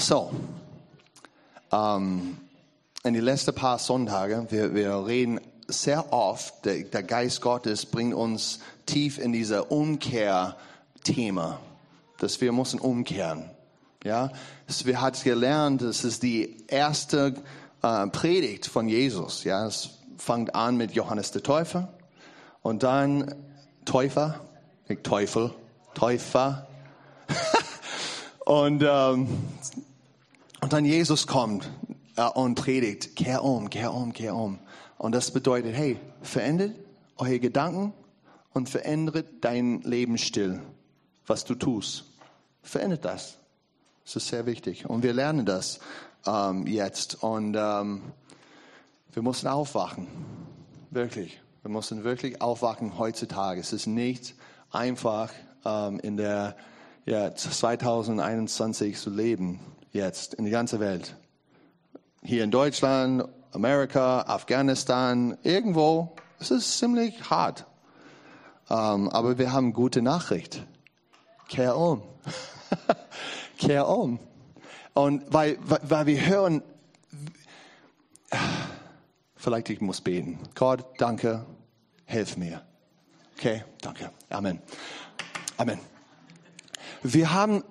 So, ähm, in die letzten paar Sonntage, wir, wir reden sehr oft, der, der Geist Gottes bringt uns tief in diese Umkehr-Thema, dass wir müssen umkehren. Ja, wir hat gelernt, das ist die erste äh, Predigt von Jesus. Ja, es fängt an mit Johannes der Täufer und dann Täufer, nicht Teufel, Täufer. und, ähm, und dann Jesus kommt äh, und predigt, kehr um, kehr um, kehr um. Und das bedeutet, hey, verändert eure Gedanken und verändert dein Lebensstil, was du tust. Verändert das. Das ist sehr wichtig. Und wir lernen das ähm, jetzt. Und ähm, wir müssen aufwachen. Wirklich. Wir müssen wirklich aufwachen heutzutage. Es ist nicht einfach ähm, in der ja, 2021 zu leben, jetzt in der ganzen Welt. Hier in Deutschland, Amerika, Afghanistan, irgendwo, es ist ziemlich hart. Ähm, aber wir haben gute Nachricht. Kehr um. Kehr um. Und weil, weil wir hören, vielleicht ich muss beten. Gott, danke, hilf mir. Okay, danke. Amen. Amen. Wir haben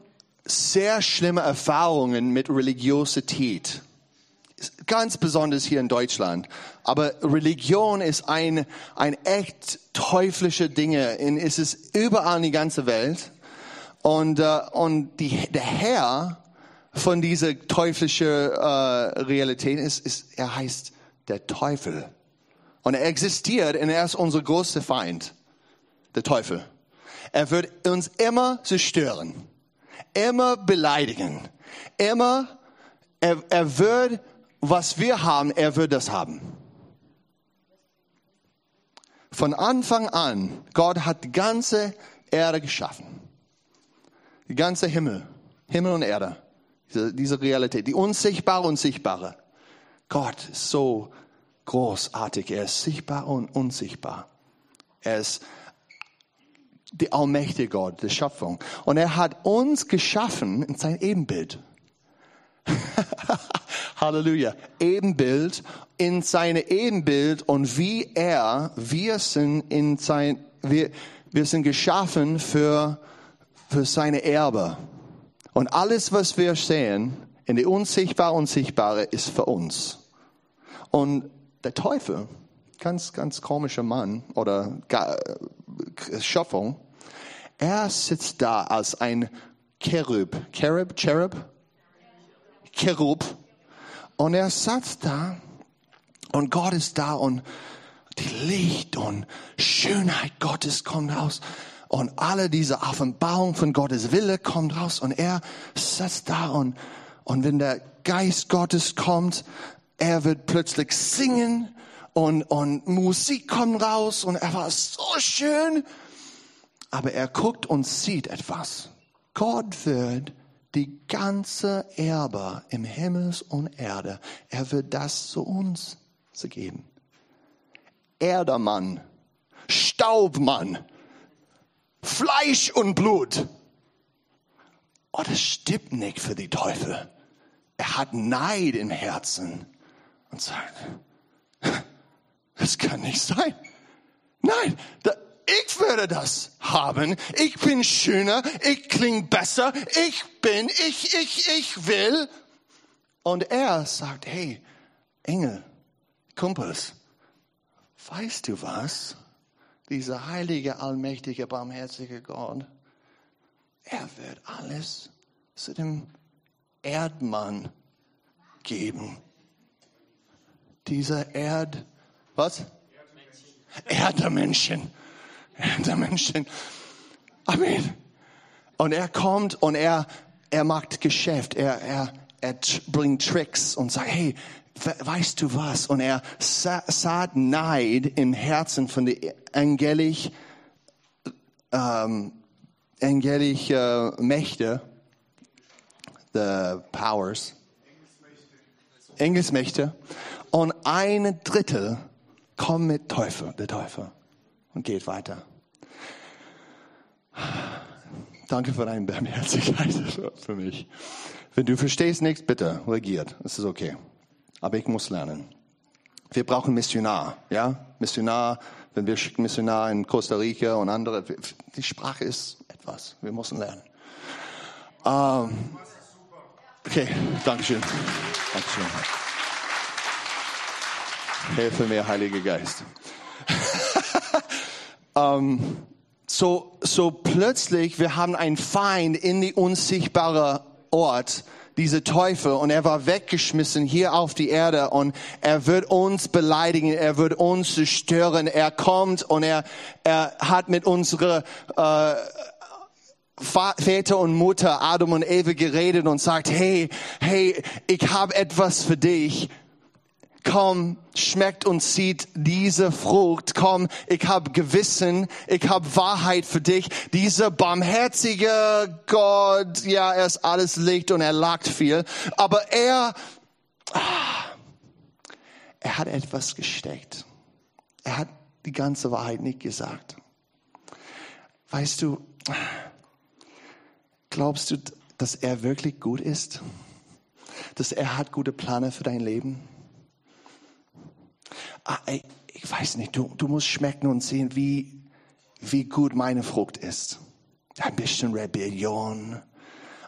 sehr schlimme Erfahrungen mit Religiosität. Ganz besonders hier in Deutschland. Aber Religion ist ein, ein echt teuflische Dinge. Es ist überall in die ganze Welt. Und, äh, und die, der Herr von dieser teuflischen äh, Realität ist, ist, er heißt der Teufel. Und er existiert und er ist unser größter Feind, der Teufel. Er wird uns immer zerstören, immer beleidigen, immer, er, er wird, was wir haben, er wird das haben. Von Anfang an, Gott hat die ganze Erde geschaffen. Die ganze Himmel, Himmel und Erde. Diese, diese Realität, die unsichtbare und sichtbare. Gott ist so großartig. Er ist sichtbar und unsichtbar. Er ist der allmächtige Gott, der Schöpfung. Und er hat uns geschaffen in sein Ebenbild. Halleluja. Ebenbild in seine Ebenbild und wie er, wir sind in sein, wir, wir sind geschaffen für, für seine Erbe. Und alles, was wir sehen, in die unsichtbare und sichtbare, ist für uns. Und der Teufel, ganz, ganz komischer Mann oder Schöpfung, er sitzt da als ein Cherub. Cherub? Cherub? Cherub. Und er sitzt da und Gott ist da und die Licht und Schönheit Gottes kommt raus. Und alle diese Offenbarung von Gottes Wille kommt raus und er sitzt da und, und wenn der Geist Gottes kommt, er wird plötzlich singen und, und Musik kommt raus und er war so schön. Aber er guckt und sieht etwas. Gott wird die ganze Erbe im Himmels und Erde, er wird das zu uns geben. Erdermann, Staubmann, Fleisch und Blut. Oh, das stimmt nicht für die Teufel. Er hat Neid im Herzen und sagt, das kann nicht sein. Nein, da, ich würde das haben. Ich bin schöner, ich klinge besser, ich bin, ich, ich, ich will. Und er sagt, hey, Engel, Kumpels, weißt du was? Dieser heilige, allmächtige, barmherzige Gott, er wird alles zu dem Erdmann geben dieser Erd, was? Erdmenschen. Erdmenschen. Amen. Und er kommt und er, er macht Geschäft. Er, er, er bringt Tricks und sagt, hey, weißt du was? Und er saat Neid im Herzen von den angelisch, ähm, angelisch äh, Mächte, the powers, Engelsmächte und ein Drittel kommt mit Teufel, der Teufel und geht weiter. Danke für deine Barmherzigkeit für mich. Wenn du verstehst nichts, bitte regiert. Es ist okay. Aber ich muss lernen. Wir brauchen Missionar, ja? Missionar, wenn wir schicken Missionar in Costa Rica und andere. Die Sprache ist etwas. Wir müssen lernen. Ähm, okay, Dankeschön. Dankeschön. Hilfe mir, Heiliger Geist. ähm, so, so plötzlich, wir haben einen Feind in die unsichtbare Ort, diese Teufel, und er war weggeschmissen hier auf die Erde und er wird uns beleidigen, er wird uns zerstören, er kommt und er, er hat mit unserer äh, Väter und Mutter, Adam und Eva geredet und sagt, hey, hey, ich habe etwas für dich. Komm, schmeckt und sieht diese Frucht. Komm, ich habe Gewissen, ich habe Wahrheit für dich. Dieser barmherzige Gott, ja, er ist alles Licht und er lagt viel. Aber er, ah, er hat etwas gesteckt. Er hat die ganze Wahrheit nicht gesagt. Weißt du, Glaubst du, dass er wirklich gut ist? Dass er hat gute Pläne für dein Leben? Ah, ich weiß nicht, du, du musst schmecken und sehen, wie, wie gut meine Frucht ist. Ein bisschen Rebellion,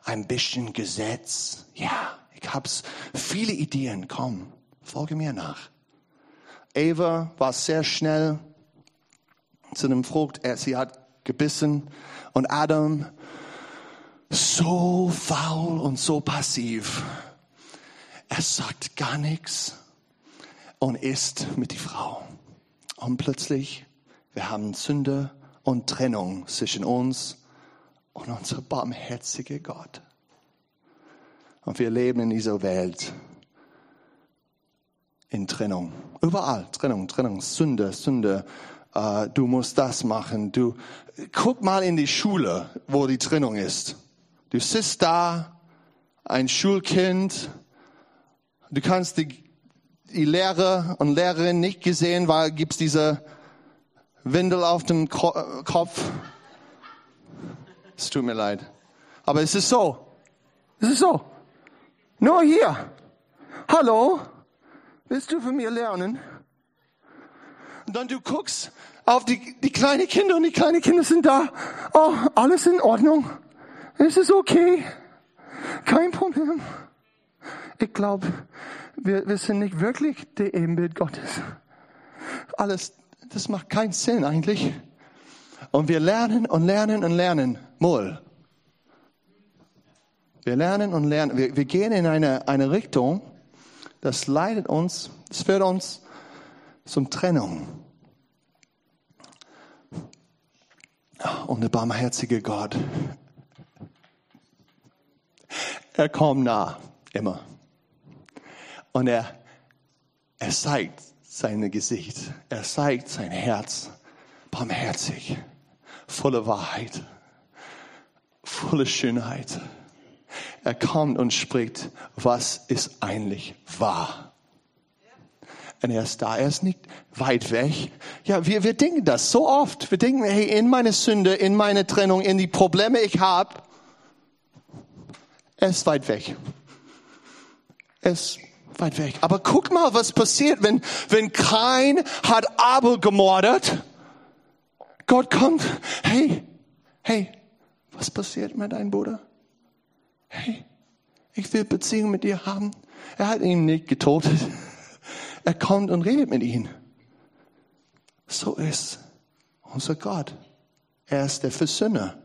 ein bisschen Gesetz. Ja, ich hab's viele Ideen. Komm, folge mir nach. Eva war sehr schnell zu einem Frucht. Sie hat gebissen und Adam so faul und so passiv. Er sagt gar nichts und ist mit die Frau. Und plötzlich, wir haben Sünde und Trennung zwischen uns und unser barmherziger Gott. Und wir leben in dieser Welt in Trennung. Überall Trennung, Trennung, Sünde, Sünde. Uh, du musst das machen. Du guck mal in die Schule, wo die Trennung ist. Du sitzt da, ein Schulkind, du kannst die, die Lehrer und Lehrerin nicht gesehen, weil gibt's diese Windel auf dem Kopf. Es tut mir leid. Aber es ist so. Es ist so. Nur hier. Hallo? Willst du von mir lernen? Und dann du guckst auf die, die kleinen Kinder und die kleinen Kinder sind da. Oh, alles in Ordnung. Es ist okay. Kein Problem. Ich glaube, wir, wir sind nicht wirklich der Ebenbild Gottes. Alles, das macht keinen Sinn eigentlich. Und wir lernen und lernen und lernen. Moll. Wir lernen und lernen. Wir, wir gehen in eine, eine Richtung, das leidet uns, das führt uns zum Trennung. Und der barmherzige Gott er kommt nah, immer. Und er, er zeigt sein Gesicht, er zeigt sein Herz, barmherzig, voller Wahrheit, voller Schönheit. Er kommt und spricht, was ist eigentlich wahr? Und er ist da, er ist nicht weit weg. Ja, wir, wir denken das so oft. Wir denken, hey, in meine Sünde, in meine Trennung, in die Probleme ich habe, er ist weit weg. Er ist weit weg. Aber guck mal, was passiert, wenn, wenn kein hat Abel gemordet. Gott kommt. Hey, hey, was passiert mit deinem Bruder? Hey, ich will Beziehung mit dir haben. Er hat ihn nicht getötet. Er kommt und redet mit ihm. So ist unser Gott. Er ist der Versöhner.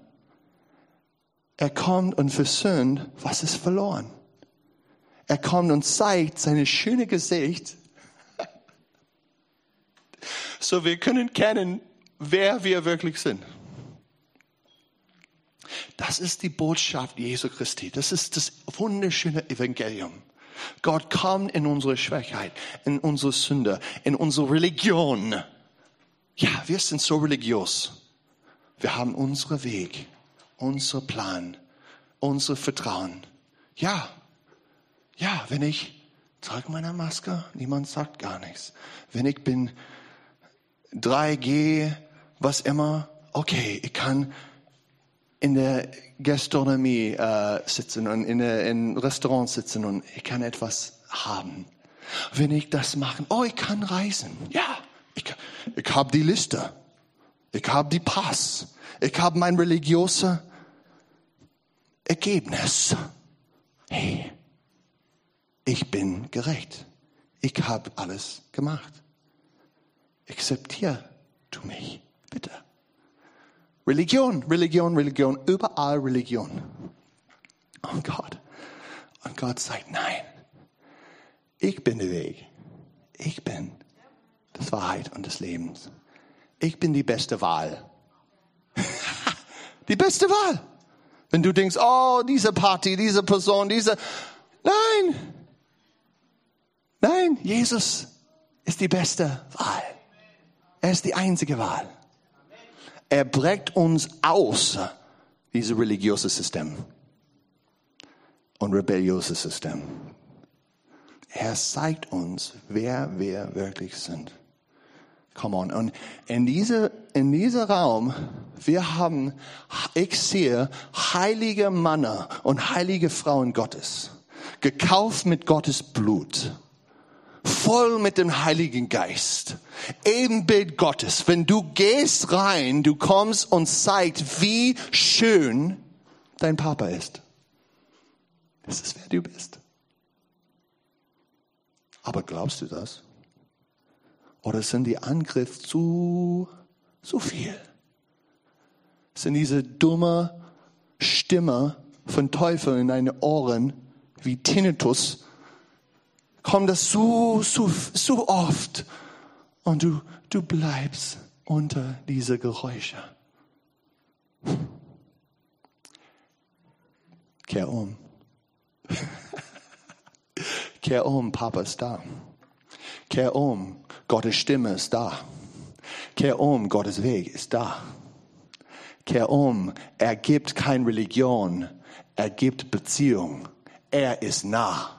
Er kommt und versöhnt, was ist verloren. Er kommt und zeigt seine schöne Gesicht, so wir können kennen, wer wir wirklich sind. Das ist die Botschaft Jesu Christi. Das ist das wunderschöne Evangelium. Gott kommt in unsere Schwachheit, in unsere Sünde, in unsere Religion. Ja, wir sind so religiös. Wir haben unseren Weg unser Plan, unser Vertrauen. Ja, ja, wenn ich trage meine Maske, niemand sagt gar nichts. Wenn ich bin 3G, was immer, okay, ich kann in der Gastronomie äh, sitzen und in, der, in Restaurants sitzen und ich kann etwas haben. Wenn ich das mache, oh, ich kann reisen. Ja, ich, ich habe die Liste. Ich habe die Pass. Ich habe mein religiöses Ergebnis. Hey, ich bin gerecht. Ich habe alles gemacht. Akzeptier du mich, bitte. Religion, Religion, Religion, überall Religion. Oh Gott. Und Gott sagt, nein, ich bin der Weg. Ich bin das Wahrheit und des Lebens. Ich bin die beste Wahl. die beste Wahl. Wenn du denkst, oh, diese Party, diese Person, diese. Nein. Nein, Jesus ist die beste Wahl. Er ist die einzige Wahl. Er breckt uns aus, dieses religiöse System und rebelliöse System. Er zeigt uns, wer wir wirklich sind. Come on. Und in diese, in diesem Raum, wir haben, ich sehe heilige Männer und heilige Frauen Gottes, gekauft mit Gottes Blut voll mit dem Heiligen Geist. Ebenbild Gottes. Wenn du gehst rein, du kommst und zeigst, wie schön dein Papa ist. Das ist, wer du bist. Aber glaubst du das? Oder sind die Angriffe zu, zu viel? Sind diese dumme Stimme von Teufel in deine Ohren wie Tinnitus kommt das so, so, so oft und du, du bleibst unter diese Geräusche. Kehr um. Kehr um, Papa ist da. Kehr um, Gottes Stimme ist da. Kehr um, Gottes Weg ist da. Kehr um, er gibt keine Religion, er gibt Beziehung. Er ist nah.